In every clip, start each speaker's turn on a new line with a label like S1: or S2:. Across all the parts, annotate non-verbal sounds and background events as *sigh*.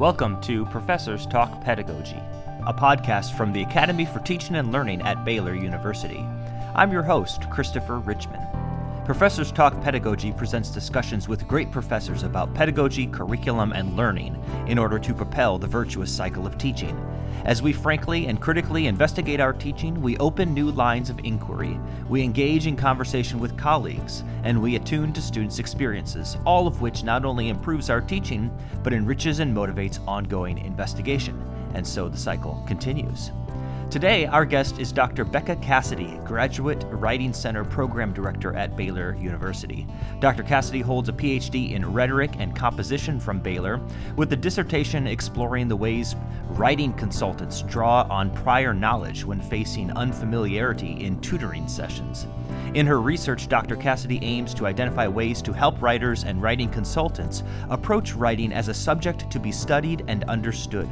S1: Welcome to Professors Talk Pedagogy, a podcast from the Academy for Teaching and Learning at Baylor University. I'm your host, Christopher Richmond. Professors Talk Pedagogy presents discussions with great professors about pedagogy, curriculum, and learning in order to propel the virtuous cycle of teaching. As we frankly and critically investigate our teaching, we open new lines of inquiry, we engage in conversation with colleagues, and we attune to students' experiences, all of which not only improves our teaching, but enriches and motivates ongoing investigation. And so the cycle continues. Today, our guest is Dr. Becca Cassady, Graduate Writing Center Program Director at Baylor University. Dr. Cassady holds a PhD in Rhetoric and Composition from Baylor, with a dissertation exploring the ways writing consultants draw on prior knowledge when facing unfamiliarity in tutoring sessions. In her research, Dr. Cassady aims to identify ways to help writers and writing consultants approach writing as a subject to be studied and understood.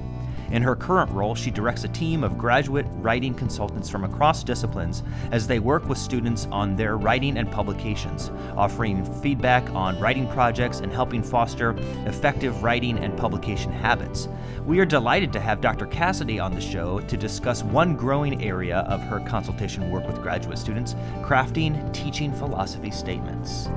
S1: In her current role, she directs a team of graduate writing consultants from across disciplines as they work with students on their writing and publications, offering feedback on writing projects and helping foster effective writing and publication habits. We are delighted to have Dr. Cassady on the show to discuss one growing area of her consultation work with graduate students crafting teaching philosophy statements.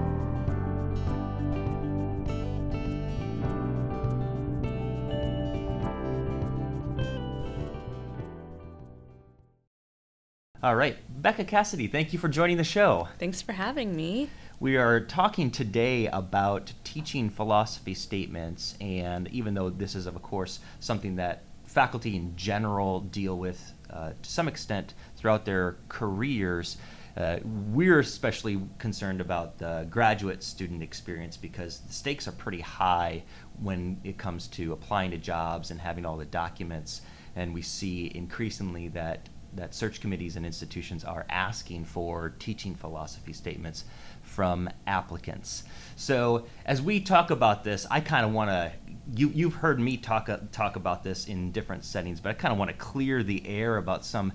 S1: All right. Becca Cassady, thank you for joining the show.
S2: Thanks for having me.
S1: We are talking today about teaching philosophy statements, and even though this is, of course, something that faculty in general deal with uh, to some extent throughout their careers, uh, we're especially concerned about the graduate student experience because the stakes are pretty high when it comes to applying to jobs and having all the documents. And we see increasingly that that search committees and institutions are asking for teaching philosophy statements from applicants. So as we talk about this, I kind of want to you you've heard me talk uh, talk about this in different settings, but I kind of want to clear the air about some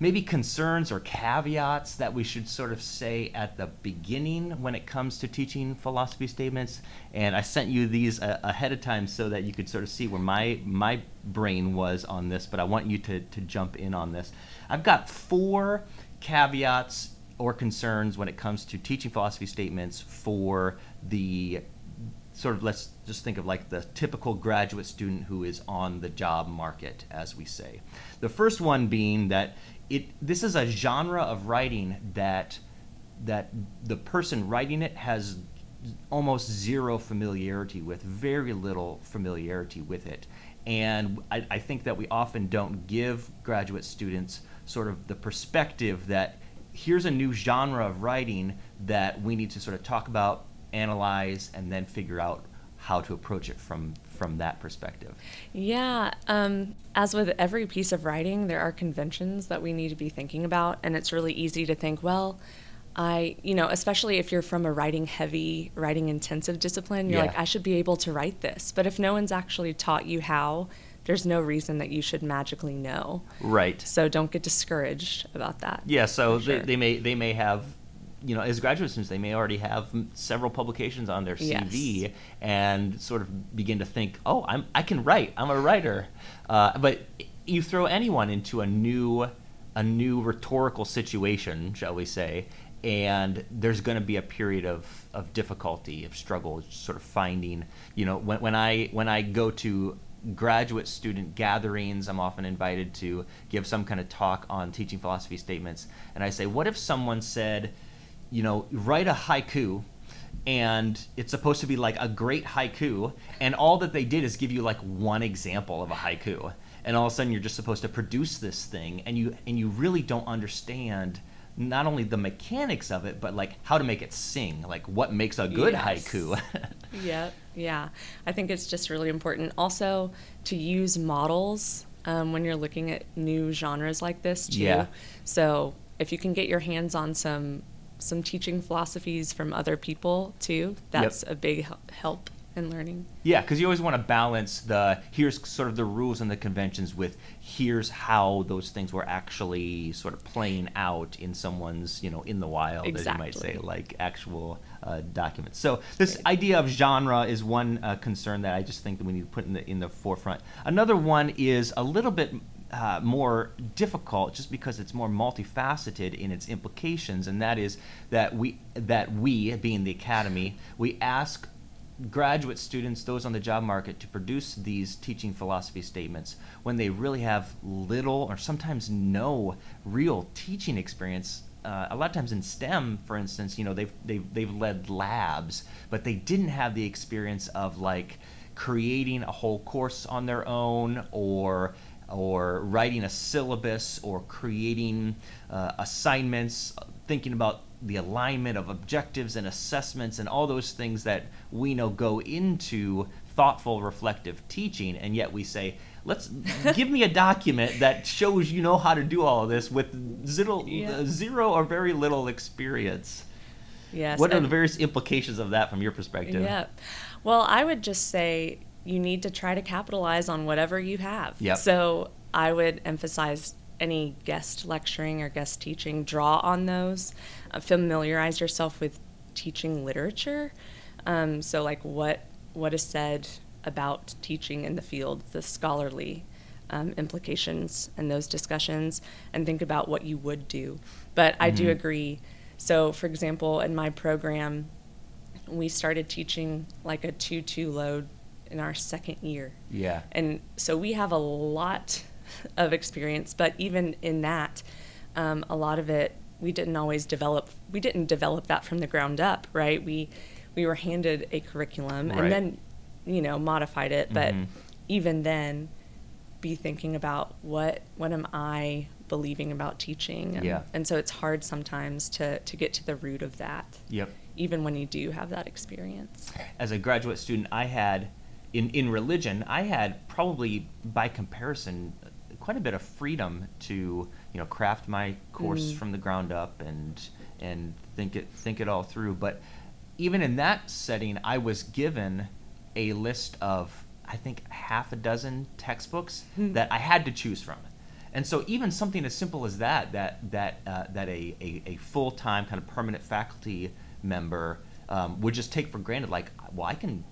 S1: maybe concerns or caveats that we should sort of say at the beginning when it comes to teaching philosophy statements. And I sent you these uh, ahead of time so that you could sort of see where my my brain was on this, but I want you to to jump in on this. I've got four caveats or concerns when it comes to teaching philosophy statements for the sort of let's just think of like the typical graduate student who is on the job market as we say the first one being that it this is a genre of writing that that the person writing it has almost zero familiarity with very little familiarity with it. And I, I think that we often don't give graduate students sort of the perspective that here's a new genre of writing that we need to sort of talk about, analyze, and then figure out how to approach it from from that perspective.
S2: Yeah, um, as with every piece of writing, there are conventions that we need to be thinking about, and it's really easy to think, well. I, you know, especially if you're from a writing heavy, writing intensive discipline, you're
S1: Yeah.
S2: like, I should be able to write this. But if no one's actually taught you how, there's no reason that you should magically know.
S1: Right.
S2: So don't get discouraged about that.
S1: Yeah. So
S2: For
S1: they, they may they may have. You know, as graduate students, they may already have several publications on their CV
S2: Yes.
S1: and sort of begin to think, "Oh, I'm I can write. I'm a writer." Uh, but you throw anyone into a new a new rhetorical situation, shall we say, and there's going to be a period of, of difficulty, of struggle, sort of finding. You know, when, when I when I go to graduate student gatherings, I'm often invited to give some kind of talk on teaching philosophy statements, and I say, what if someone said, you know, write a haiku and it's supposed to be like a great haiku and all that they did is give you like one example of a haiku and all of a sudden you're just supposed to produce this thing and you and you really don't understand not only the mechanics of it but like how to make it sing like what makes a good
S2: Yes.
S1: haiku *laughs*
S2: Yeah, yeah. I think it's just really important also to use models um, when you're looking at new genres like this too.
S1: Yeah.
S2: So if you can get your hands on some some teaching philosophies from other people too, that's a big help in learning.
S1: Yeah, because you always want to balance the here's sort of the rules and the conventions with here's how those things were actually sort of playing out in someone's you know in the wild, as you might say, like actual uh, documents. So this idea of genre is one uh, concern that I just think that we need to put in the in the forefront. Another one is a little bit. Uh, more difficult just because it's more multifaceted in its implications and that is that we that we being the academy we ask graduate students, those on the job market, to produce these teaching philosophy statements when they really have little or sometimes no real teaching experience. Uh, a lot of times in STEM, for instance, you know, they've, they've, they've led labs, but they didn't have the experience of like creating a whole course on their own or or writing a syllabus or creating uh, assignments, thinking about the alignment of objectives and assessments and all those things that we know go into thoughtful, reflective teaching. And yet we say, let's *laughs* give me a document that shows you know how to do all of this with zero,
S2: Yeah.
S1: zero or very little experience.
S2: Yes.
S1: what are the various implications of that from your perspective?
S2: Yeah. Well, I would just say you need to try to capitalize on whatever you have.
S1: Yep.
S2: So I would emphasize any guest lecturing or guest teaching, draw on those, uh, familiarize yourself with teaching literature. Um, so, like what what is said about teaching in the field, the scholarly um, implications and those discussions, and think about what you would do. But I do
S1: Mhm.
S2: agree. So, for example, in my program, we started teaching like a 2 2 load in our second year.
S1: Yeah.
S2: And so we have a lot of experience, but even in that, um, a lot of it we didn't always develop. We didn't develop that from the ground up, right? We we were handed a curriculum
S1: Right.
S2: and then, you know, modified it. But
S1: Mhm.
S2: even then, be thinking about what what am I believing about teaching? And,
S1: Yeah.
S2: and so it's hard sometimes to to get to the root of that,
S1: Yep.
S2: even when you do have that experience.
S1: as a graduate student, I had in in religion, I had probably by comparison quite a bit of freedom to you know craft my course
S2: Mm.
S1: from the ground up and and think it think it all through. But even in that setting, I was given a list of I think half a dozen textbooks
S2: Hmm.
S1: that I had to choose from. And so even something as simple as that, that that uh, that a, a, a full time kind of permanent faculty member um, would just take for granted, like, well, I can,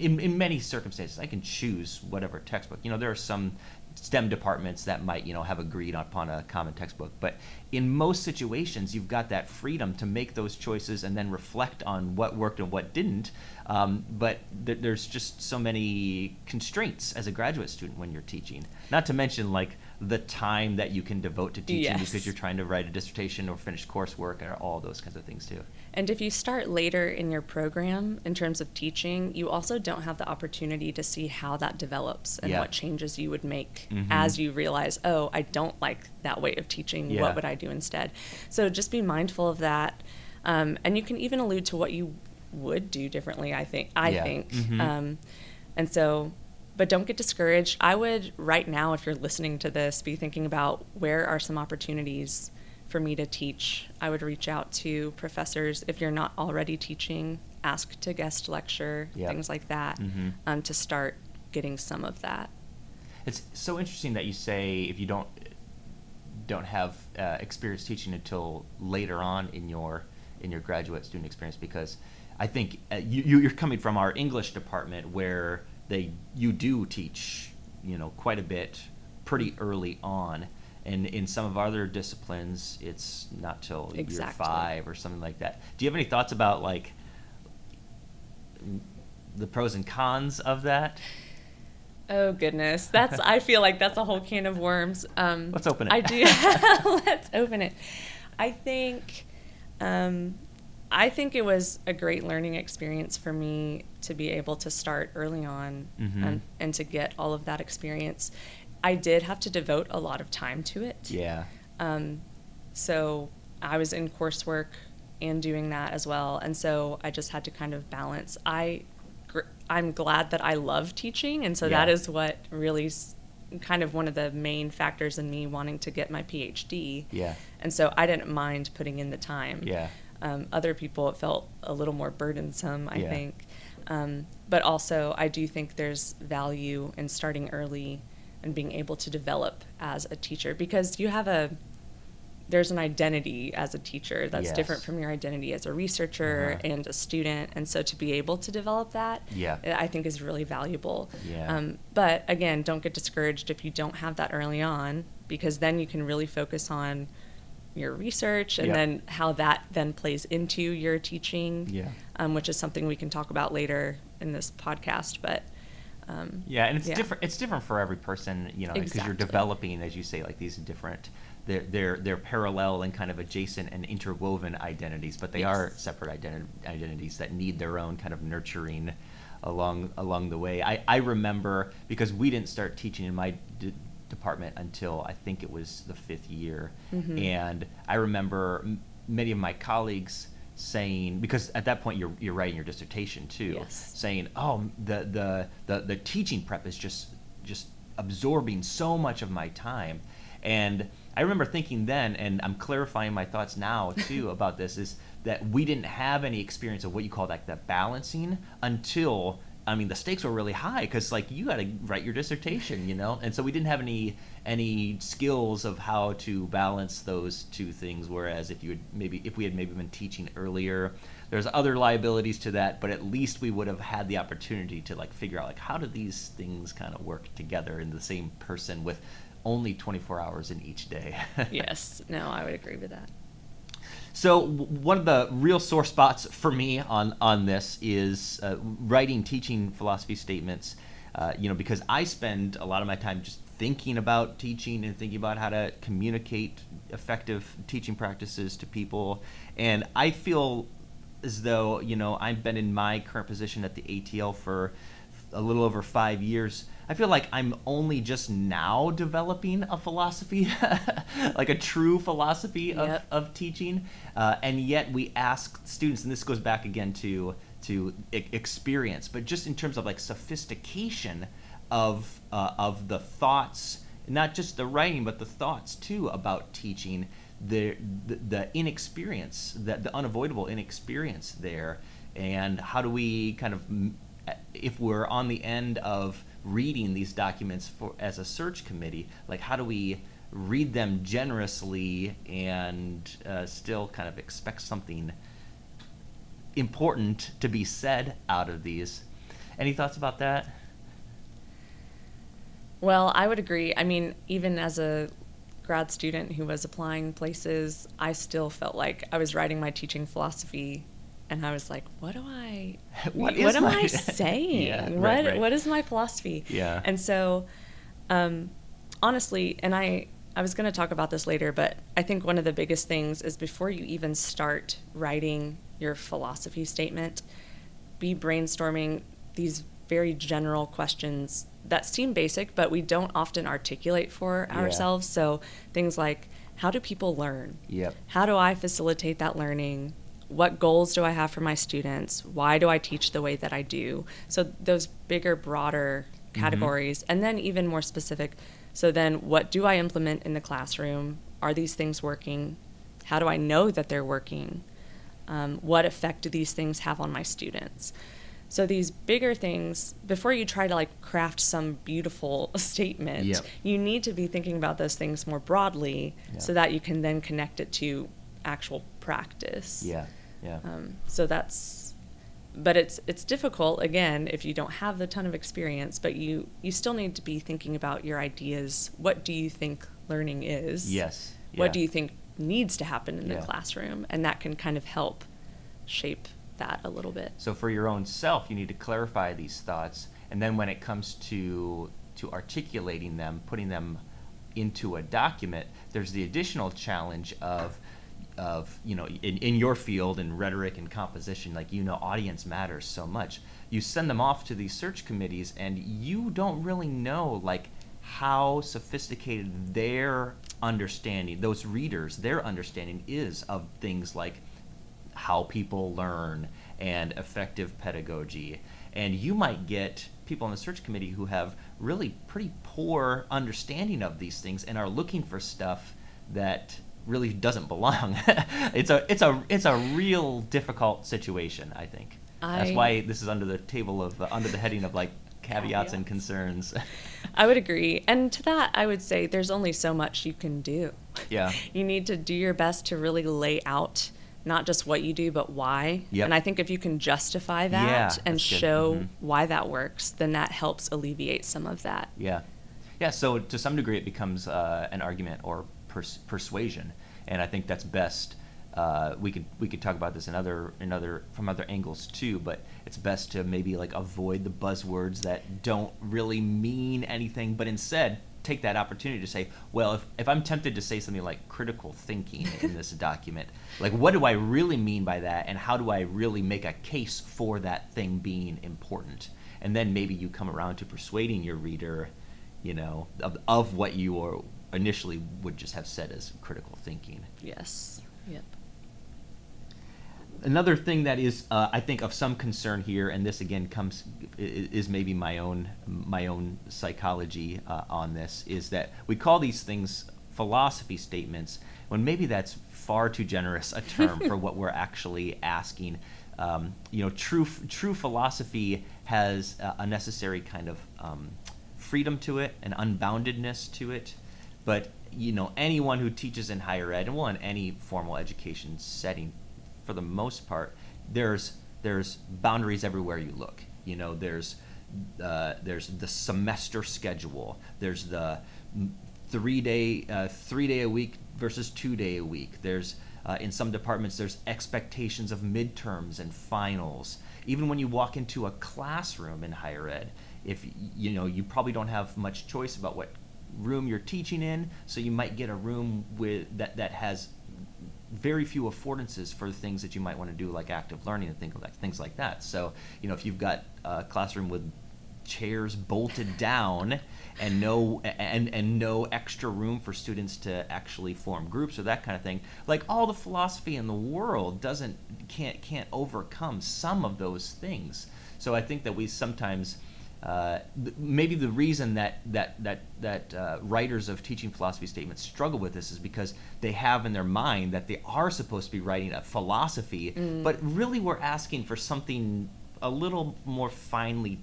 S1: in, in many circumstances, I can choose whatever textbook. You know, there are some STEM departments that might, you know, have agreed upon a common textbook, but in most situations, you've got that freedom to make those choices and then reflect on what worked and what didn't. Um, but th- there's just so many constraints as a graduate student when you're teaching. Not to mention like the time that you can devote to teaching
S2: Yes.
S1: because you're trying to write a dissertation or finish coursework and all those kinds of things too.
S2: And if you start later in your program in terms of teaching, you also don't have the opportunity to see how that develops and
S1: Yeah.
S2: what changes you would make
S1: Mhm.
S2: as you realize, oh, I don't like that way of teaching.
S1: Yeah.
S2: What would I do instead? So just be mindful of that. Um, and you can even allude to what you would do differently, I think. I
S1: Yeah.
S2: think.
S1: Mhm.
S2: Um, and so, but don't get discouraged. I would, right now, if you're listening to this, be thinking about where are some opportunities for me to teach. I would reach out to professors if you're not already teaching, ask to guest lecture,
S1: Yep.
S2: things like that,
S1: Mhm.
S2: um, to start getting some of that.
S1: It's so interesting that you say if you don't don't have uh, experience teaching until later on in your in your graduate student experience because I think uh, you- you're coming from our English department where they you do teach you know quite a bit pretty early on and in some of our other disciplines it's not till year five or something like that. Do you have any thoughts about like the pros and cons of that?
S2: Oh goodness, that's I feel like that's a whole can of worms. Um,
S1: Let's open it.
S2: I do. *laughs* Let's open it. I think, um, I think it was a great learning experience for me to be able to start early on
S1: Mhm.
S2: and, and to get all of that experience. I did have to devote a lot of time to it.
S1: Yeah.
S2: Um, so I was in coursework and doing that as well, and so I just had to kind of balance. I, gr- I'm glad that I love teaching, and so that
S1: Yeah.
S2: is what really, s- kind of one of the main factors in me wanting to get my PhD.
S1: Yeah.
S2: And so I didn't mind putting in the time.
S1: Yeah.
S2: Um, other people, it felt a little more burdensome, I
S1: Yeah.
S2: think. Um, but also, I do think there's value in starting early and being able to develop as a teacher because you have a there's an identity as a teacher that's
S1: Yes.
S2: different from your identity as a researcher
S1: Uh-huh.
S2: and a student and so to be able to develop that
S1: Yeah.
S2: i think is really valuable
S1: Yeah.
S2: um, but again don't get discouraged if you don't have that early on because then you can really focus on your research and
S1: Yeah.
S2: then how that then plays into your teaching
S1: Yeah.
S2: um, which is something we can talk about later in this podcast but um,
S1: Yeah, and it's
S2: Yeah.
S1: different. It's different for every person, you know, because you're developing, as you say, like these different. They're they're they're parallel and kind of adjacent and interwoven identities, but they are separate identi- identities that need their own kind of nurturing along along the way. I I remember because we didn't start teaching in my d- department until I think it was the fifth year,
S2: Mhm.
S1: and I remember m- many of my colleagues saying because at that point you're you're writing your dissertation too
S2: Yes.
S1: saying, "Oh, the, the the the teaching prep is just just absorbing so much of my time," and I remember thinking then, and I'm clarifying my thoughts now *laughs* too about this, is that we didn't have any experience of what you call like the balancing until. I mean, the stakes were really high because, like, you got to write your dissertation, you know, and so we didn't have any any skills of how to balance those two things. Whereas if you had maybe if we had maybe been teaching earlier, there's other liabilities to that, but at least we would have had the opportunity to like figure out like how do these things kind of work together in the same person with only 24 hours in each day. *laughs*
S2: yes no i would agree with that
S1: So one of the real sore spots for me on on this is uh, writing teaching philosophy statements. Uh, you know, because I spend a lot of my time just thinking about teaching and thinking about how to communicate effective teaching practices to people, and I feel as though you know I've been in my current position at the ATL for a little over five years. I feel like I'm only just now developing a philosophy, *laughs* like a true philosophy of,
S2: Yep.
S1: of teaching, uh, and yet we ask students, and this goes back again to to e- experience, but just in terms of like sophistication of uh, of the thoughts, not just the writing, but the thoughts too about teaching. The the, the inexperience, the, the unavoidable inexperience there, and how do we kind of if we're on the end of reading these documents for as a search committee, like how do we read them generously and uh, still kind of expect something important to be said out of these? Any thoughts about that?
S2: Well, I would agree. I mean, even as a grad student who was applying places, I still felt like I was writing my teaching philosophy and I was like, what do I *laughs*
S1: What
S2: what, am
S1: my-
S2: I *laughs* saying?
S1: Yeah,
S2: what
S1: right.
S2: what is my philosophy?
S1: Yeah.
S2: And so um, honestly, and I I was going to talk about this later, but I think one of the biggest things is before you even start writing your philosophy statement, be brainstorming these very general questions that seem basic, but we don't often articulate for
S1: Yeah.
S2: ourselves. So things like, how do people learn?
S1: Yep.
S2: How do I facilitate that learning? What goals do I have for my students? Why do I teach the way that I do? So those bigger, broader categories, and then even more specific. So then, what do I implement in the classroom? Are these things working? How do I know that they're working? Um, what effect do these things have on my students? So these bigger things, before you try to like craft some beautiful *laughs* statement,
S1: Yep.
S2: you need to be thinking about those things more broadly
S1: Yeah.
S2: so that you can then connect it to actual practice.
S1: Yeah. Yeah.
S2: Um, so that's, but it's it's difficult again if you don't have the ton of experience, but you you still need to be thinking about your ideas. What do you think learning is?
S1: yes.
S2: What do you think needs to happen in
S1: Yeah.
S2: the classroom? And that can kind of help shape that a little bit.
S1: So for your own self, you need to clarify these thoughts, and then when it comes to to articulating them, putting them into a document, there's the additional challenge of of you know in, in your field in rhetoric and composition like you know audience matters so much you send them off to these search committees and you don't really know like how sophisticated their understanding those readers their understanding is of things like how people learn and effective pedagogy. And you might get people on the search committee who have really pretty poor understanding of these things and are looking for stuff that really doesn't belong. *laughs* it's a it's a it's a real difficult situation, I think. That's why this is under the table of uh, under the heading of like caveats and concerns.
S2: I would agree. And to that, I would say there's only so much you can do.
S1: Yeah. *laughs*
S2: You need to do your best to really lay out not just what you do, but why.
S1: Yep.
S2: And I think if you can justify that
S1: Yeah,
S2: and show
S1: Mhm.
S2: why that works, then that helps alleviate some of that.
S1: Yeah, yeah. So to some degree, it becomes uh, an argument or pers- persuasion, and I think that's best. Uh, we could we could talk about this in other in other from other angles too, but it's best to maybe like avoid the buzzwords that don't really mean anything, but instead take that opportunity to say, well, if, if I'm tempted to say something like critical thinking in this *laughs* document, like what do I really mean by that, and how do I really make a case for that thing being important? And then maybe you come around to persuading your reader, you know, of, of what you or initially would just have said as critical thinking.
S2: Yes. Yep.
S1: Another thing that is, uh, I think, of some concern here, and this again comes is maybe my own my own psychology uh, on this, is that we call these things philosophy statements when maybe that's far too generous a term for *laughs* what we're actually asking. Um, you know, true true philosophy has a, a necessary kind of um, freedom to it, an unboundedness to it. But you know, anyone who teaches in higher ed, and well, in any formal education setting, for the most part, there's there's boundaries everywhere you look. You know, there's uh, there's the semester schedule. There's the three day uh, three day a week versus two day a week. There's uh, in some departments there's expectations of midterms and finals. Even when you walk into a classroom in higher ed, if you know you probably don't have much choice about what room you're teaching in, so you might get a room with that that has very few affordances for things that you might want to do, like active learning and things like things like that. So, you know, if you've got a classroom with chairs bolted down and no and and no extra room for students to actually form groups or that kind of thing, like all the philosophy in the world doesn't can't can't overcome some of those things. So I think that we sometimes uh, maybe the reason that that that that uh, writers of teaching philosophy statements struggle with this is because they have in their mind that they are supposed to be writing a philosophy, but really we're asking for something a little more finely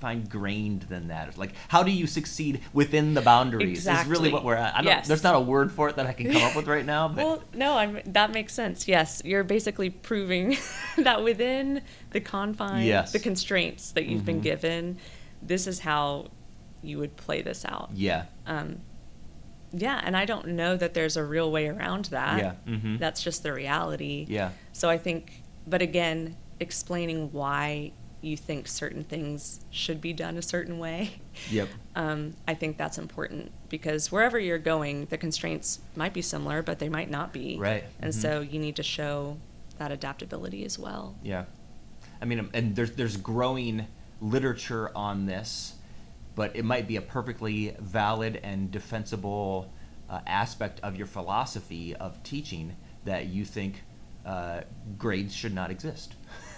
S1: fine grained than that. It's like how do you succeed within the boundaries? Is really what we're at. I don't,
S2: Yes.
S1: There's not a word for it that I can come up with right now, *laughs* but
S2: Well, no, I'm, that makes sense. Yes, you're basically proving *laughs* that within the confines,
S1: Yes.
S2: the constraints that you've been
S1: Mhm.
S2: given, this is how you would play this out.
S1: yeah,
S2: Um, yeah, and I don't know that there's a real way around that.
S1: Yeah, mhm.
S2: That's just the reality.
S1: yeah,
S2: So I think, but again, explaining why you think certain things should be done a certain way.
S1: yep, *laughs*
S2: Um, I think that's important because wherever you're going, the constraints might be similar, but they might not be.
S1: Right.
S2: And
S1: Mhm.
S2: so you need to show that adaptability as well.
S1: yeah. I mean, and there's there's growing literature on this, but it might be a perfectly valid and defensible uh, aspect of your philosophy of teaching that you think uh, grades should not exist.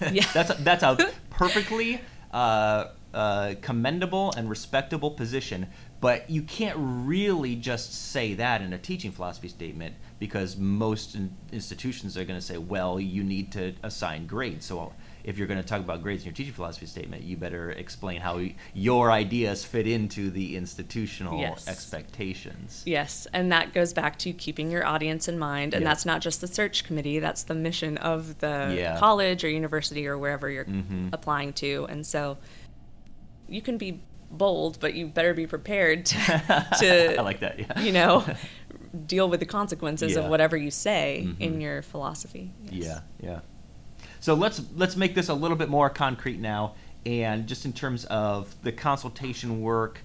S1: *laughs*
S2: Yeah.
S1: that's a, that's a perfectly uh, uh, commendable and respectable position, but you can't really just say that in a teaching philosophy statement because most in- institutions are going to say, well, you need to assign grades. So if you're going to talk about grades in your teaching philosophy statement, you better explain how your ideas fit into the institutional
S2: Yes.
S1: expectations.
S2: Yes, and that goes back to keeping your audience in mind. And
S1: Yeah.
S2: that's not just the search committee, that's the mission of the
S1: Yeah.
S2: college or university or wherever you're
S1: Mhm.
S2: applying to. And so you can be bold, but you better be prepared to, *laughs* to
S1: I like that. Yeah.
S2: you know, *laughs* deal with the consequences
S1: Yeah.
S2: of whatever you say
S1: Mhm.
S2: in your philosophy. Yes.
S1: Yeah, yeah. So let's let's make this a little bit more concrete now, and just in terms of the consultation work,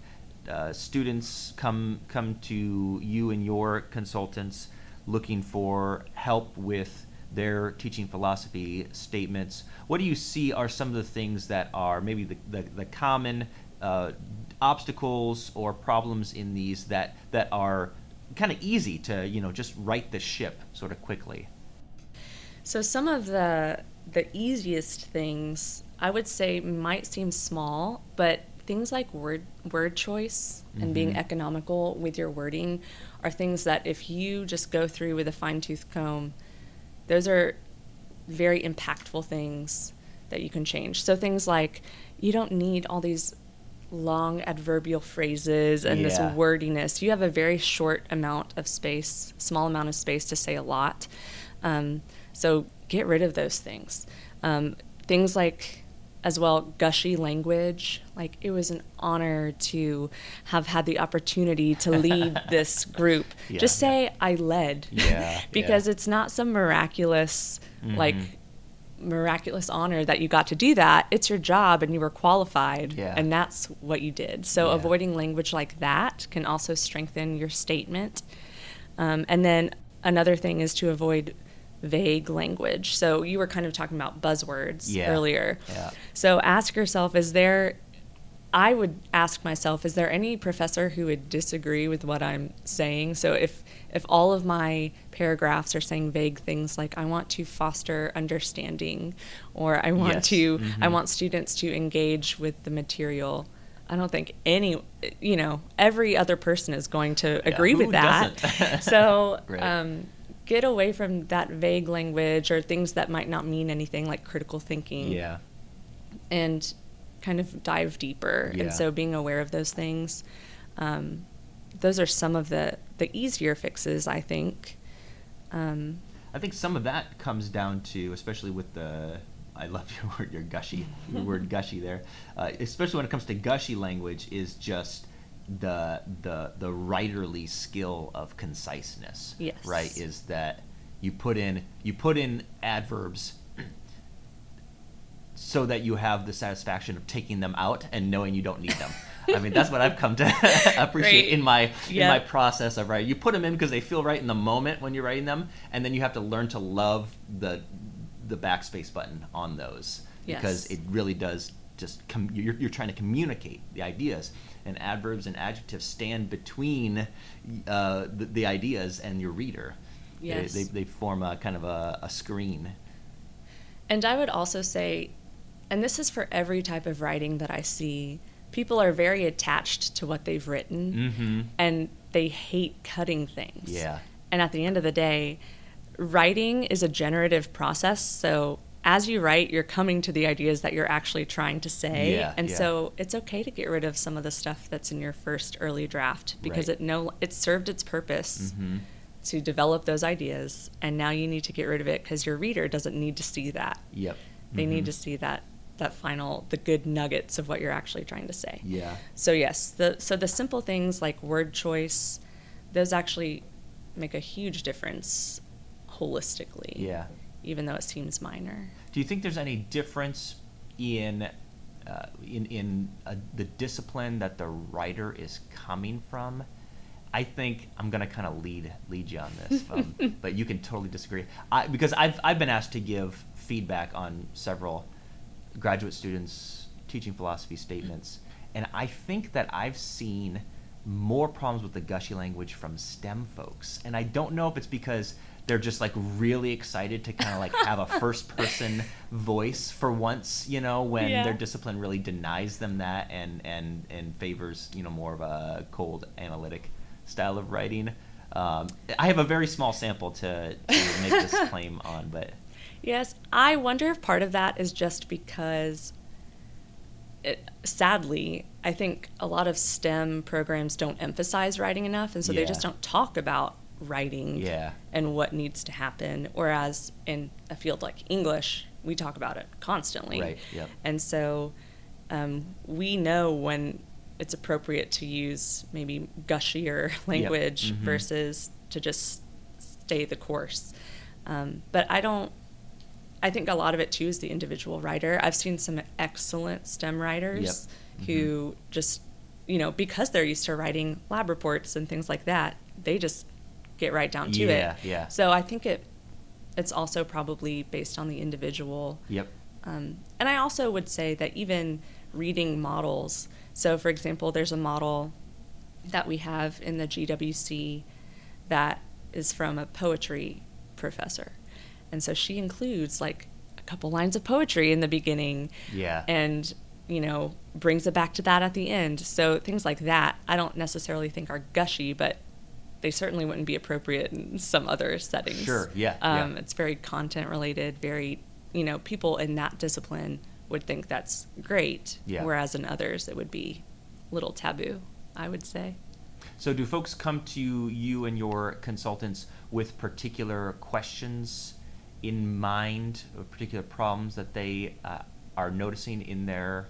S1: uh, students come come to you and your consultants looking for help with their teaching philosophy statements. What do you see are some of the things that are maybe the the, the common uh, obstacles or problems in these that that are kind of easy to you know just right the ship sort of quickly.
S2: So some of the the easiest things I would say might seem small, but things like word word choice and being
S1: Mhm.
S2: economical with your wording are things that if you just go through with a fine tooth comb, those are very impactful things that you can change. So things like you don't need all these long adverbial phrases and this wordiness. You have a very short amount of space, small amount of space to say a lot. Um, so get rid of those things. Um, things like, as well, gushy language. Like it was an honor to have had the opportunity to lead *laughs* this group.
S1: Yeah,
S2: Just
S1: yeah.
S2: say I led.
S1: Yeah, *laughs*
S2: because
S1: yeah.
S2: it's not some miraculous, like
S1: Mhm.
S2: miraculous honor that you got to do that. It's your job and you were qualified
S1: Yeah.
S2: and that's what you did. So
S1: Yeah.
S2: avoiding language like that can also strengthen your statement. Um, and then another thing is to avoid vague language. So you were kind of talking about buzzwords
S1: Yeah.
S2: earlier.
S1: Yeah.
S2: So ask yourself is there I would ask myself is there any professor who would disagree with what I'm saying? So if if all of my paragraphs are saying vague things like I want to foster understanding or I want
S1: Yes.
S2: to I
S1: Mhm.
S2: want students to engage with the material I don't think any, you know, every other person is going to agree
S1: who
S2: with that. *laughs* so,
S1: Right.
S2: um, get away from that vague language or things that might not mean anything like critical thinking
S1: Yeah.
S2: and kind of dive deeper.
S1: Yeah.
S2: And so being aware of those things, um, those are some of the, the easier fixes, I think. Um,
S1: I think some of that comes down to, especially with the, I love *laughs* your word, your gushy, your word gushy there, uh, especially when it comes to gushy language, is just the the the writerly skill of conciseness.
S2: Yes.
S1: Right. Is that you put in you put in adverbs so that you have the satisfaction of taking them out and knowing you don't need them. *laughs* I mean, that's what I've come to *laughs* appreciate
S2: Right.
S1: in my in my process of writing. You put them in because they feel right in the moment when you're writing them, and then you have to learn to love the the backspace button on those because it really does just com- you're, you're trying to communicate the ideas and adverbs and adjectives stand between uh, the, the ideas and your reader They-
S2: Yes.
S1: they, they, form a kind of a, a screen
S2: And I would also say, and this is for every type of writing that I see, people are very attached to what they've written
S1: mm-hmm.
S2: and they hate cutting things.
S1: yeah
S2: And at the end of the day, writing is a generative process. So as you write, you're coming to the ideas that you're actually trying to say.
S1: Yeah,
S2: and
S1: yeah.
S2: so it's okay to get rid of some of the stuff that's in your first early draft because
S1: Right.
S2: it no it served its purpose
S1: mm-hmm.
S2: to develop those ideas and now you need to get rid of it because your reader doesn't need to see that.
S1: yep
S2: They
S1: Mhm.
S2: need to see that that final the good nuggets of what you're actually trying to say.
S1: yeah
S2: So yes, the so the simple things like word choice, those actually make a huge difference holistically.
S1: yeah
S2: Even though it seems minor.
S1: Do you think there's any difference in uh, in in uh, the discipline that the writer is coming from? I think I'm gonna kind of lead lead you on this, um, *laughs* but you can totally disagree. I, because I've I've been asked to give feedback on several graduate students teaching philosophy statements, and I think that I've seen more problems with the gushy language from STEM folks, and I don't know if it's because they're just like really excited to kind of like have a *laughs* first person voice for once, you know, when
S2: Yeah.
S1: their discipline really denies them that and and and favors you know more of a cold analytic style of writing. Um, I have a very small sample to, to make this *laughs* claim on, but
S2: Yes, I wonder if part of that is just because it, sadly, I think a lot of STEM programs don't emphasize writing enough and so they just don't talk about writing
S1: yeah,
S2: and what needs to happen. Whereas in a field like English, we talk about it constantly.
S1: Right, yep.
S2: And so um, we know when it's appropriate to use maybe gushier *laughs* language
S1: mhm.
S2: versus to just stay the course. Um, but I don't. I think a lot of it too is the individual writer. I've seen some excellent STEM writers
S1: Yep.
S2: who just, you know, because they're used to writing lab reports and things like that, they just get right down to
S1: Yeah,
S2: it.
S1: yeah.
S2: So I think it it's also probably based on the individual.
S1: yep,
S2: Um, and I also would say that even reading models. So, for example, there's a model that we have in the GWC that is from a poetry professor. And so she includes like a couple lines of poetry in the beginning
S1: yeah,
S2: and, you know, brings it back to that at the end. So things like that, I don't necessarily think are gushy, but they certainly wouldn't be appropriate in some other settings.
S1: Sure, yeah,
S2: Um,
S1: yeah.
S2: It's very content related, very you know, people in that discipline would think that's great,
S1: Yeah.
S2: whereas in others it would be a little taboo, I would say.
S1: So, do folks come to you and your consultants with particular questions in mind, particular problems that they uh, are noticing in their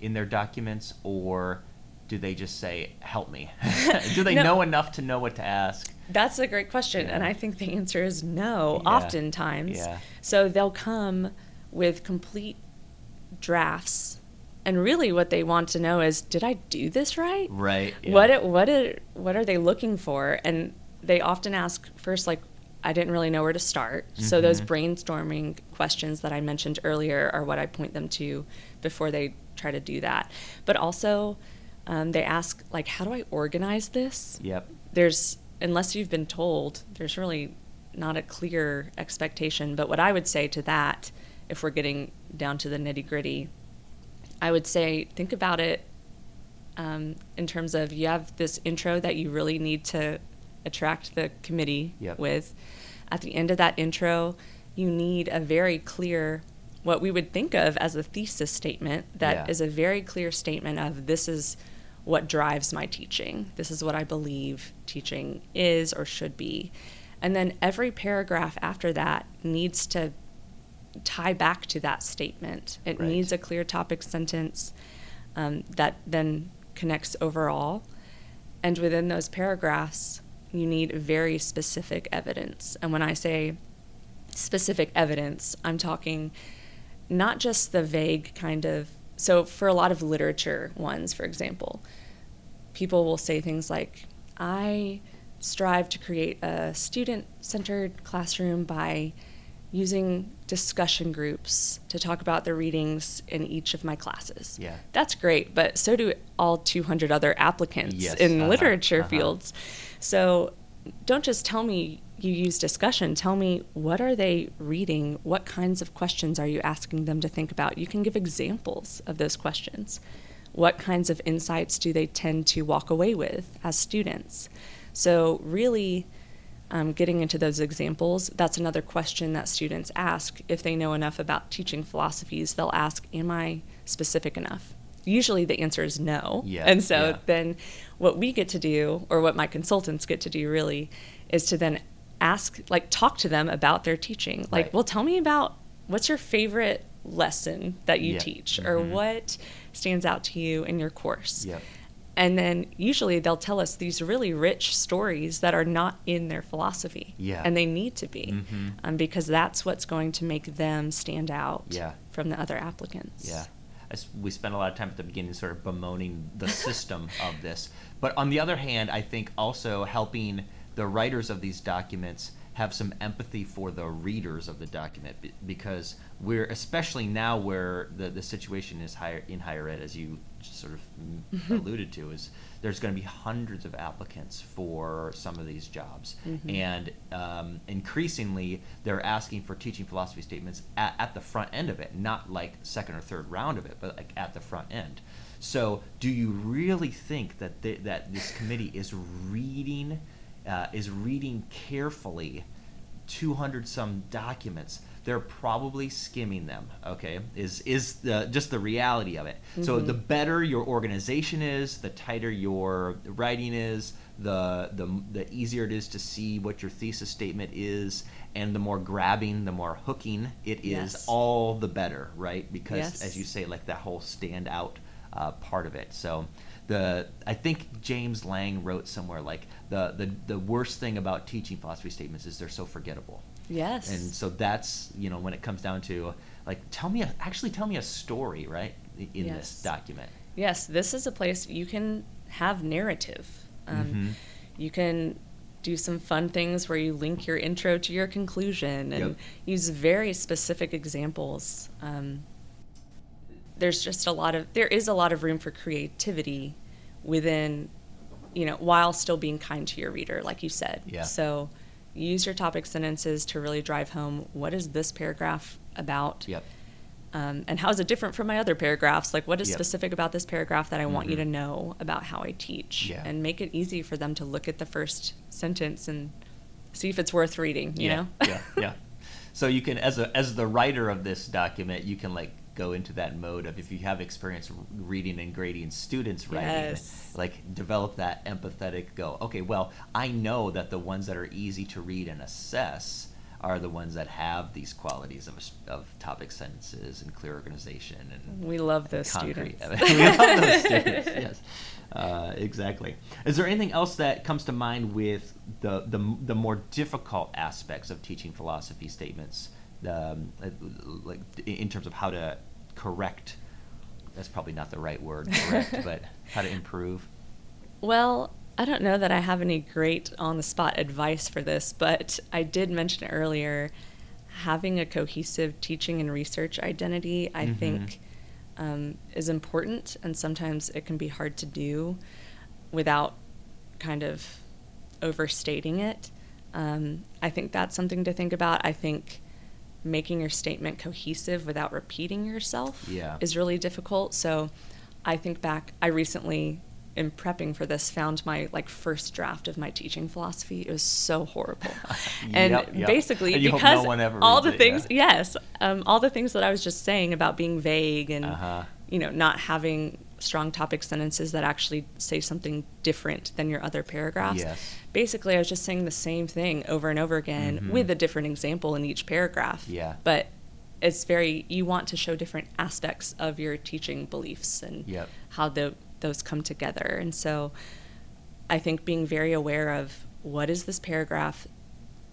S1: in their documents, or do they just say, "Help me"? *laughs* do they
S2: No.
S1: know enough to know what to ask?
S2: That's a great question, and I think the answer is no,
S1: Yeah.
S2: oftentimes.
S1: Yeah.
S2: So they'll come with complete drafts, and really what they want to know is, did I do this right?
S1: Right. yeah.
S2: What it- what it- what are they looking for? And they often ask first, like, I didn't really know where to start. So those brainstorming questions that I mentioned earlier are what I point them to before they try to do that. But also, um, they ask like, how do I organize this?
S1: Yep.
S2: there's unless you've been told there's really not a clear expectation but what i would say to that if we're getting down to the nitty gritty i would say think about it um, in terms of you have this intro that you really need to attract the committee
S1: Yep.
S2: with at the end of that intro you need a very clear what we would think of as a thesis statement that is
S1: Yeah.
S2: a very clear statement of this is what drives my teaching. This is what I believe teaching is or should be. And then every paragraph after that needs to tie back to that statement. It
S1: Right.
S2: needs a clear topic sentence um, that then connects overall. And within those paragraphs, you need very specific evidence. And when I say specific evidence, I'm talking not just the vague kind of so for a lot of literature ones for example people will say things like i strive to create a student-centered classroom by using discussion groups to talk about the readings in each of my classes
S1: Yeah.
S2: that's great but so do all 200 other applicants
S1: Yes,
S2: in
S1: uh-huh,
S2: literature
S1: uh-huh.
S2: fields so don't just tell me you use discussion. Tell me what are they reading? What kinds of questions are you asking them to think about? You can give examples of those questions. What kinds of insights do they tend to walk away with as students? So, really, um, getting into those examples, that's another question that students ask. If they know enough about teaching philosophies, they'll ask, Am I specific enough? Usually the answer is no.
S1: Yeah,
S2: and so
S1: yeah.
S2: then what we get to do, or what my consultants get to do really, is to then ask, like, talk to them about their teaching. Like,
S1: Right.
S2: well, tell me about what's your favorite lesson that you
S1: Yeah.
S2: teach, or
S1: Mhm.
S2: what stands out to you in your course.
S1: Yep.
S2: And then usually they'll tell us these really rich stories that are not in their philosophy.
S1: Yeah.
S2: And they need to be
S1: Mhm.
S2: um, because that's what's going to make them stand out
S1: Yeah.
S2: from the other applicants.
S1: Yeah. As we spent a lot of time at the beginning sort of bemoaning the *laughs* system of this. But on the other hand, I think also helping the writers of these documents have some empathy for the readers of the document because we're especially now where the, the situation is higher in higher ed as you just sort of mm, alluded to is there's going to be hundreds of applicants for some of these jobs.
S2: Mhm.
S1: and um, increasingly they're asking for teaching philosophy statements at, at the front end of it not like second or third round of it but like at the front end. So do you really think that th- that this committee is reading uh, is reading carefully 200 some documents they're probably skimming them okay is is the just the reality of it so
S2: Mhm.
S1: the better your organization is the tighter your writing is the the the easier it is to see what your thesis statement is and the more grabbing the more hooking it is
S2: Yes.
S1: all the better right because
S2: Yes.
S1: as you say like that whole standout uh, part of it so the I think James Lang wrote somewhere like the, the the worst thing about teaching philosophy statements is they're so forgettable.
S2: Yes.
S1: And so that's you know when it comes down to like tell me a, actually tell me a story right in this document.
S2: Yes, this is a place you can have narrative. Um,
S1: Mhm.
S2: You can do some fun things where you link your intro to your conclusion and
S1: Yep.
S2: use very specific examples. Um, there's just a lot of there is a lot of room for creativity within, you know, while still being kind to your reader, like you said.
S1: Yeah.
S2: So use your topic sentences to really drive home what is this paragraph about
S1: Yep.
S2: um, and how is it different from my other paragraphs? Like, what is
S1: Yep.
S2: specific about this paragraph that I want you to know about how I teach?
S1: Yeah.
S2: And make it easy for them to look at the first sentence and see if it's worth reading, you
S1: yeah,
S2: know?
S1: yeah, yeah. *laughs* so you can as a as the writer of this document you can like go into that mode of if you have experience reading and grading students writing
S2: Yes.
S1: like develop that empathetic go okay well i know that the ones that are easy to read and assess are the ones that have these qualities of, of topic sentences and clear organization and
S2: We love those
S1: concrete.
S2: students. *laughs*
S1: we love those students. Yes, uh, exactly. Is there anything else that comes to mind with the the, the more difficult aspects of teaching philosophy statements, um, like in terms of how to correct? That's probably not the right word, correct, *laughs* but how to improve.
S2: Well, I don't know that I have any great on the spot advice for this, but I did mention earlier having a cohesive teaching and research identity, I
S1: Mhm.
S2: think, um, is important, and sometimes it can be hard to do without kind of overstating it. Um, I think that's something to think about. I think making your statement cohesive without repeating yourself
S1: Yeah.
S2: is really difficult. So I think back, I recently, in prepping for this, found my like first draft of my teaching philosophy. It was so horrible. *laughs* and
S1: Yep, yep.
S2: basically,
S1: And
S2: because
S1: no
S2: all the
S1: it,
S2: things,
S1: yeah.
S2: yes, um, all the things that I was just saying about being vague and,
S1: Uh-huh.
S2: you know, not having strong topic sentences that actually say something different than your other paragraphs.
S1: Yes.
S2: Basically, I was just saying the same thing over and over again
S1: Mhm.
S2: with a different example in each paragraph.
S1: Yeah.
S2: But it's very, you want to show different aspects of your teaching beliefs and
S1: Yep.
S2: how the, those come together. And so I think being very aware of what is this paragraph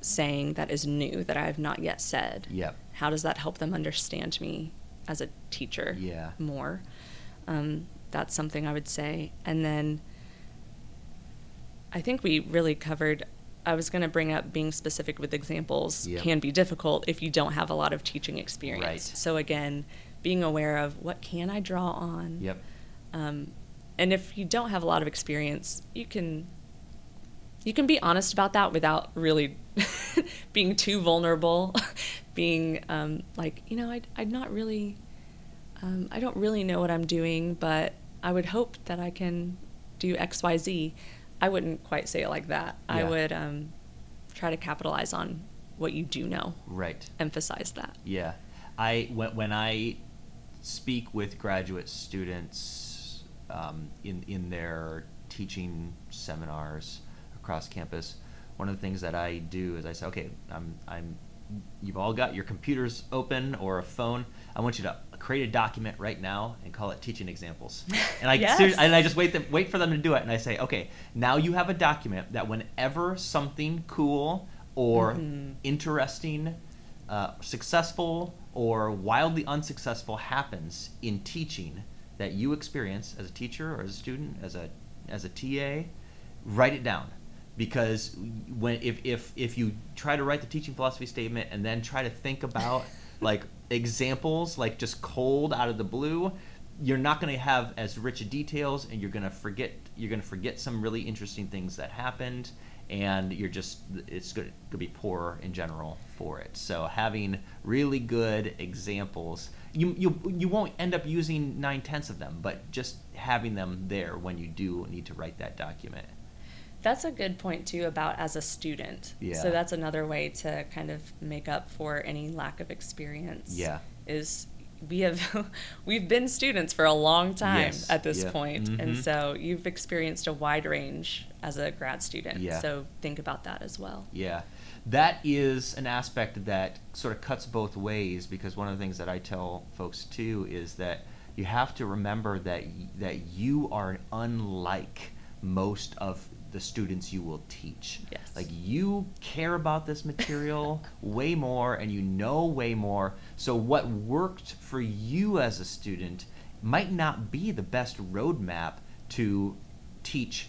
S2: saying that is new that I have not yet said?
S1: Yep.
S2: How does that help them understand me as a teacher
S1: Yeah.
S2: more? Um, that's something I would say. And then I think we really covered. I was going to bring up being specific with examples
S1: Yep.
S2: can be difficult if you don't have a lot of teaching experience.
S1: Right.
S2: So again, being aware of what can I draw on.
S1: Yep.
S2: Um, and if you don't have a lot of experience, you can you can be honest about that without really *laughs* being too vulnerable. *laughs* being um, like, you know, I I'm not really um, I don't really know what I'm doing, but I would hope that I can do X Y Z. I wouldn't quite say it like that. I would um, try to capitalize on what you do know.
S1: Right.
S2: Emphasize that.
S1: Yeah, I when when I speak with graduate students um, in in their teaching seminars across campus, one of the things that I do is I say, okay, I'm I'm you've all got your computers open or a phone. I want you to create a document right now and call it teaching examples. *laughs* And I
S2: Yes.
S1: and I just wait them, wait for them to do it, and I say, okay, now you have a document that whenever something cool or
S2: Mhm.
S1: interesting, uh, successful, or wildly unsuccessful happens in teaching that you experience as a teacher or as a student, as a as a TA, write it down. Because when if, if if you try to write the teaching philosophy statement and then try to think about *laughs* like examples like just cold out of the blue, you're not going to have as rich details and you're going to forget you're going to forget some really interesting things that happened and you're just it's going to be poor in general for it. So having really good examples you you, you won't end up using nine tenths of them but just having them there when you do need to write that document
S2: That's a good point too about as a student.
S1: Yeah.
S2: So that's another way to kind of make up for any lack of experience.
S1: Yeah.
S2: Is we have *laughs* we've been students for a long time
S1: Yes.
S2: at this
S1: Yeah.
S2: point, and
S1: Mhm.
S2: so you've experienced a wide range as a grad student.
S1: Yeah.
S2: So think about that as well.
S1: Yeah, that is an aspect that sort of cuts both ways because one of the things that I tell folks too is that you have to remember that that you are unlike most of the students you will teach.
S2: Yes.
S1: Like you care about this material *laughs* way more and you know way more. So what worked for you as a student might not be the best roadmap to teach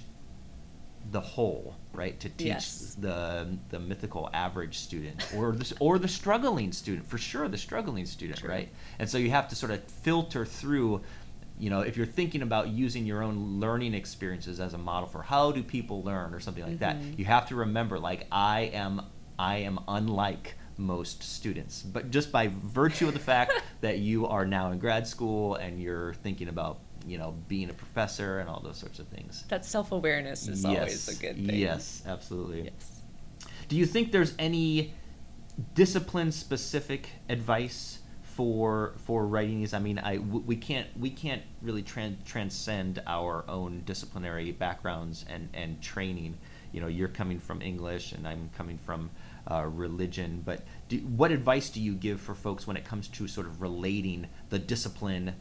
S1: the whole, right? To teach
S2: Yes.
S1: the the mythical average student or the or the struggling student for sure the struggling student
S2: True.
S1: right and so you have to sort of filter through you know if you're thinking about using your own learning experiences as a model for how do people learn or something like that
S2: Mhm.
S1: you have to remember like i am i am unlike most students but just by virtue of the fact *laughs* that you are now in grad school and you're thinking about you know being a professor and all those sorts of things
S2: That self awareness is always a good thing.
S1: Yes, absolutely.
S2: Yes.
S1: Do you think there's any discipline specific advice for for writing these? I mean, I we can't we can't really tran- transcend our own disciplinary backgrounds and and training. You know, you're coming from English, and I'm coming from uh, religion. But do, what advice do you give for folks when it comes to sort of relating the discipline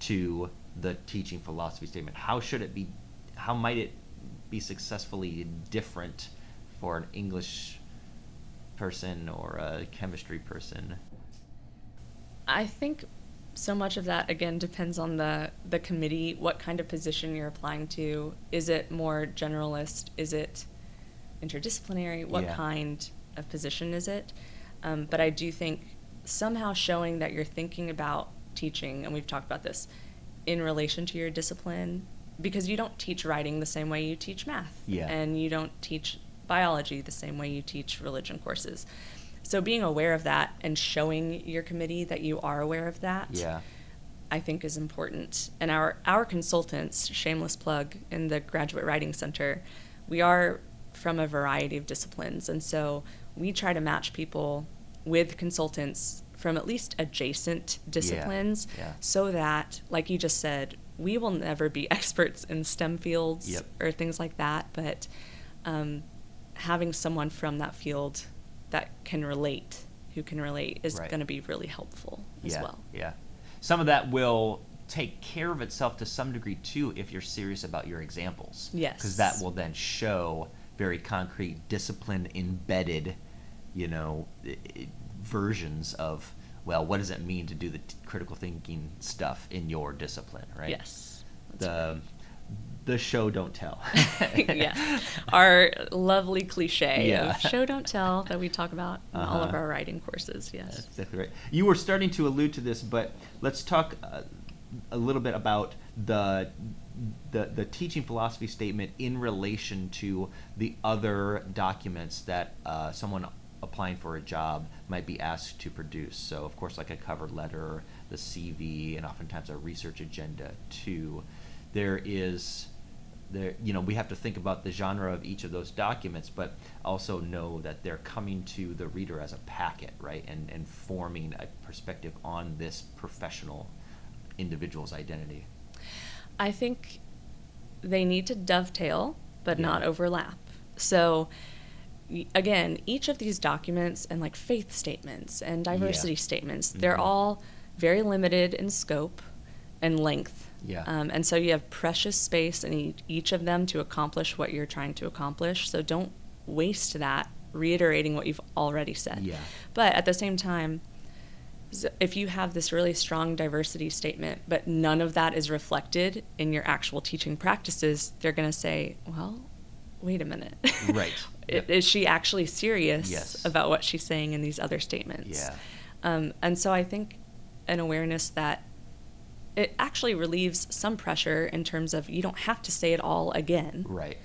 S1: to the teaching philosophy statement? How should it be? How might it be successfully different for an English person or a chemistry person?
S2: I think so much of that again depends on the the committee, what kind of position you're applying to. Is it more generalist? Is it interdisciplinary? What
S1: Yeah.
S2: kind of position is it? Um, but I do think somehow showing that you're thinking about teaching, and we've talked about this, in relation to your discipline, because you don't teach writing the same way you teach math,
S1: Yeah.
S2: and you don't teach biology the same way you teach religion courses. So being aware of that and showing your committee that you are aware of that,
S1: Yeah.
S2: I think is important. And our our consultants, shameless plug in the Graduate Writing Center, we are from a variety of disciplines, and so we try to match people with consultants from at least adjacent disciplines,
S1: yeah.
S2: so that, like you just said, we will never be *laughs* experts in STEM fields
S1: Yep.
S2: or things like that, but um, having someone from that field that can relate, who can relate, is
S1: Right.
S2: going to be really helpful as
S1: yeah,
S2: well.
S1: Yeah. Some of that will take care of itself to some degree too if you're serious about your examples.
S2: Yes.
S1: Because that will then show very concrete, discipline embedded, you know, versions of well, what does it mean to do the t- critical thinking stuff in your discipline, right?
S2: Yes. that's
S1: The the show don't tell. *laughs*
S2: yes. Our lovely cliche
S1: Yeah.
S2: of show don't tell that we talk about in all of
S1: Uh-huh.
S2: our writing courses. Yes.
S1: That's exactly right. You were starting to allude to this, but let's talk uh, a little bit about the, the the teaching philosophy statement in relation to the other documents that uh, someone applying for a job might be asked to produce. So, of course, like a cover letter, the CV, and oftentimes a research agenda too. There is there you know we have to think about the genre of each of those documents but also know that they're coming to the reader as a packet right and and forming a perspective on this professional individual's identity
S2: I think they need to dovetail, but
S1: Yeah.
S2: not overlap. So, again, each of these documents and like faith statements and diversity statements, they're
S1: Mhm.
S2: all very limited in scope and length.
S1: Yeah.
S2: Um, and so you have precious space in each of them to accomplish what you're trying to accomplish. So don't waste that reiterating what you've already said.
S1: Yeah.
S2: But at the same time, if you have this really strong diversity statement, but none of that is reflected in your actual teaching practices, they're going to say, well, wait a minute.
S1: Right. *laughs* Yep.
S2: Is she actually serious
S1: Yes.
S2: about what she's saying in these other statements?
S1: Yeah.
S2: Um, and so I think an awareness that it actually relieves some pressure in terms of you don't have to say it all again.
S1: right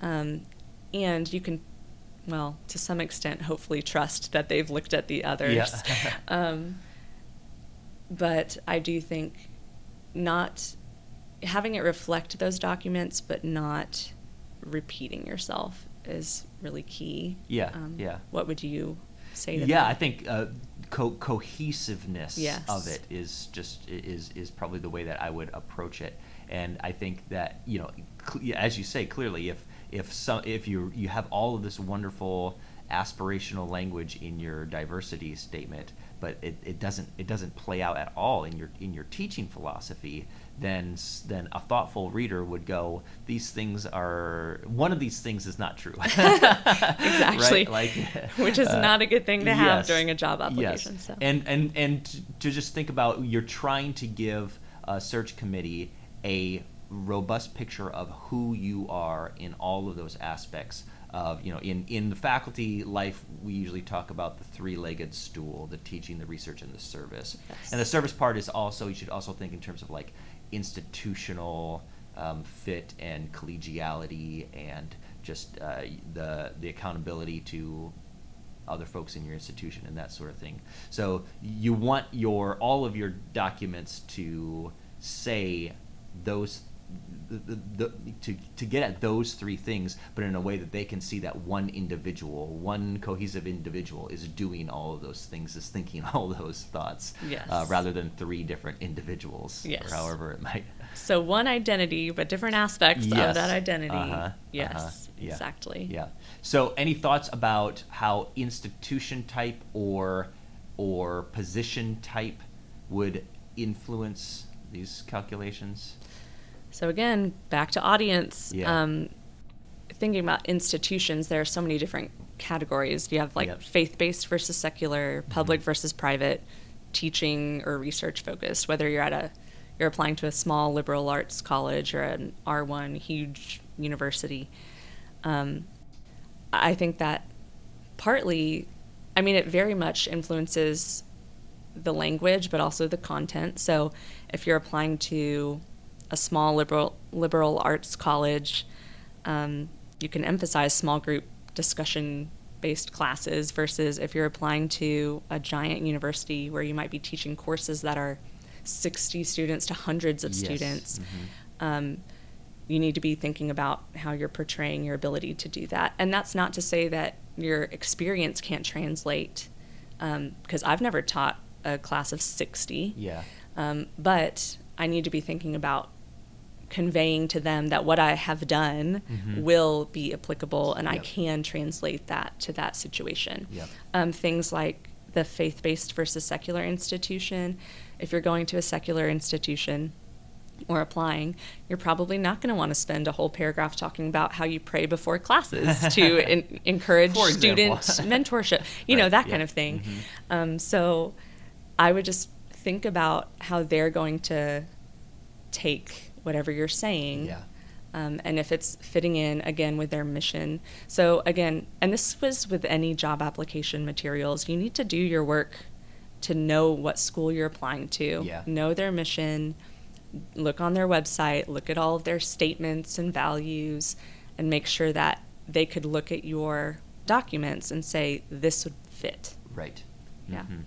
S2: Um, and you can, well, to some extent, hopefully trust that they've looked at the others.
S1: Yeah. *laughs*
S2: um, but I do think not having it reflect those documents, but not repeating yourself is really key.
S1: Yeah,
S2: Um,
S1: yeah.
S2: What would you say to
S1: yeah
S2: that?
S1: i think uh, co- cohesiveness
S2: Yes.
S1: of it is just is is probably the way that i would approach it and i think that you know cl- as you say clearly if if some if you you have all of this wonderful aspirational language in your diversity statement but it, it doesn't it doesn't play out at all in your in your teaching philosophy then then a thoughtful reader would go these things are one of these things is not true *laughs*
S2: Exactly.
S1: Right? like *laughs*
S2: Which is
S1: uh,
S2: not a good thing to have
S1: yes,
S2: during a job application,
S1: Yes.
S2: so.
S1: And and and to just think about you're trying to give a search committee a robust picture of who you are in all of those aspects of you know in in the faculty life we usually talk about the three-legged stool the teaching the research and the service
S2: Yes.
S1: and the service part is also you should also think in terms of like institutional um, fit and collegiality and just uh, the the accountability to other folks in your institution and that sort of thing. So you want your all of your documents to say those the, the, to, to get at those three things, but in a way that they can see that one individual, one cohesive individual, is doing all of those things, is thinking *laughs* all those thoughts,
S2: Yes.
S1: uh, rather than three different individuals,
S2: Yes.
S1: or however it might.
S2: So one identity, but different aspects
S1: Yes.
S2: of that identity.
S1: Uh-huh.
S2: Yes,
S1: Uh-huh. Yeah.
S2: exactly.
S1: Yeah. So, any thoughts about how institution type or or position type would influence these calculations?
S2: So again, back to audience.
S1: Yeah.
S2: Um, thinking about institutions, there are so many different categories. You have like
S1: Yep.
S2: faith-based versus secular, public
S1: Mhm.
S2: versus private, teaching or research focused. Whether you're at a you're applying to a small liberal arts college or an R1 huge university. Um, I think that partly, I mean, it very much influences the language, but also the content. So if you're applying to a small liberal liberal arts college, um, you can emphasize small group discussion based classes versus if you're applying to a giant university where you might be teaching courses that are 60 students to hundreds of
S1: Yes.
S2: students.
S1: Mhm.
S2: Um, you need to be thinking about how you're portraying your ability to do that. And that's not to say that your experience can't translate, because I've never taught a class of 60.
S1: Yeah.
S2: Um, but I need to be thinking about conveying to them that what I have done
S1: Mhm.
S2: will be applicable and I can translate that to that situation.
S1: Yep.
S2: Um, things like the faith based versus secular institution. If you're going to a secular institution, or applying, you're probably not going to want to spend a whole paragraph talking about how you pray before classes *laughs* to en- encourage student *laughs* mentorship, you know, that
S1: yeah.
S2: kind of thing.
S1: Mhm.
S2: Um, so I would just think about how they're going to take whatever you're saying.
S1: Yeah.
S2: Um, and if it's fitting in again with their mission. So, again, and this was with any job application materials, you need to do your work to know what school you're applying to,
S1: Yeah.
S2: know their mission, look on their website, look at all of their statements and values, and make sure that they could look at your documents and say, this would fit.
S1: Right.
S2: Yeah.
S1: Mhm.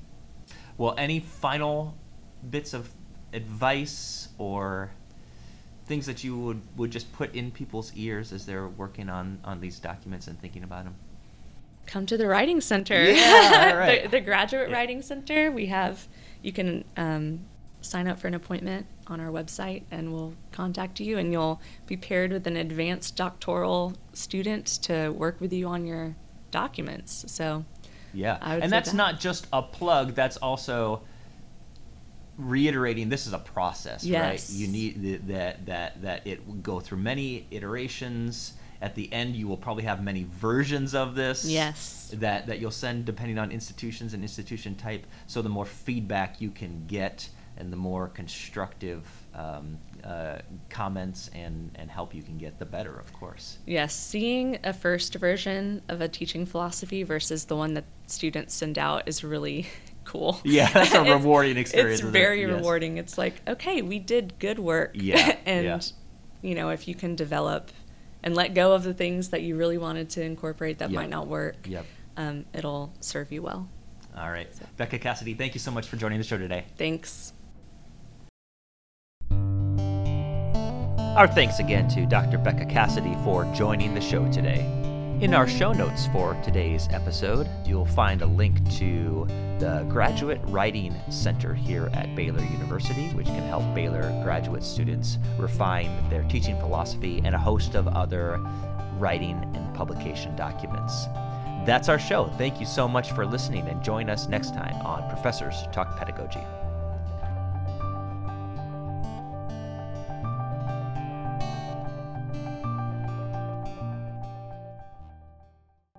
S1: Well, any final bits of advice or things that you would, would just put in people's ears as they're working on, on these documents and thinking about them?
S2: come to the writing center
S1: Yeah, *laughs* right.
S2: the, the graduate
S1: Yeah.
S2: writing center we have you can um, sign up for an appointment on our website and we'll contact you and you'll be paired with an advanced doctoral student to work with you on your documents so
S1: Yeah. And that's
S2: that.
S1: not just a plug, that's also reiterating this is a process,
S2: Yes.
S1: right? You need that that that it will go through many iterations. At the end, you will probably have many versions of this.
S2: Yes.
S1: That that you'll send depending on institutions and institution type. So the more feedback you can get, and the more constructive um, uh, comments and and help you can get, the better, of course.
S2: yes seeing a first version of a teaching philosophy versus the one that students send out is really cool *laughs*
S1: Yeah, that's a rewarding experience,
S2: it's
S1: isn't it?
S2: very
S1: Yes.
S2: rewarding it's like okay we did good work
S1: Yeah, *laughs*
S2: and
S1: yeah.
S2: you know if you can develop and let go of the things that you really wanted to incorporate that
S1: Yep.
S2: might not work
S1: Yep.
S2: um, it'll serve you well
S1: All right.
S2: So-
S1: Becca Cassady, thank you so much for joining the show today.
S2: thanks
S1: Our thanks again to Dr. Becca Cassady for joining the show today. In our show notes for today's episode, you'll find a link to the Graduate Writing Center here at Baylor University, which can help Baylor graduate students refine their teaching philosophy and a host of other writing and publication documents. That's our show. Thank you so much for listening and join us next time on Professors Talk Pedagogy.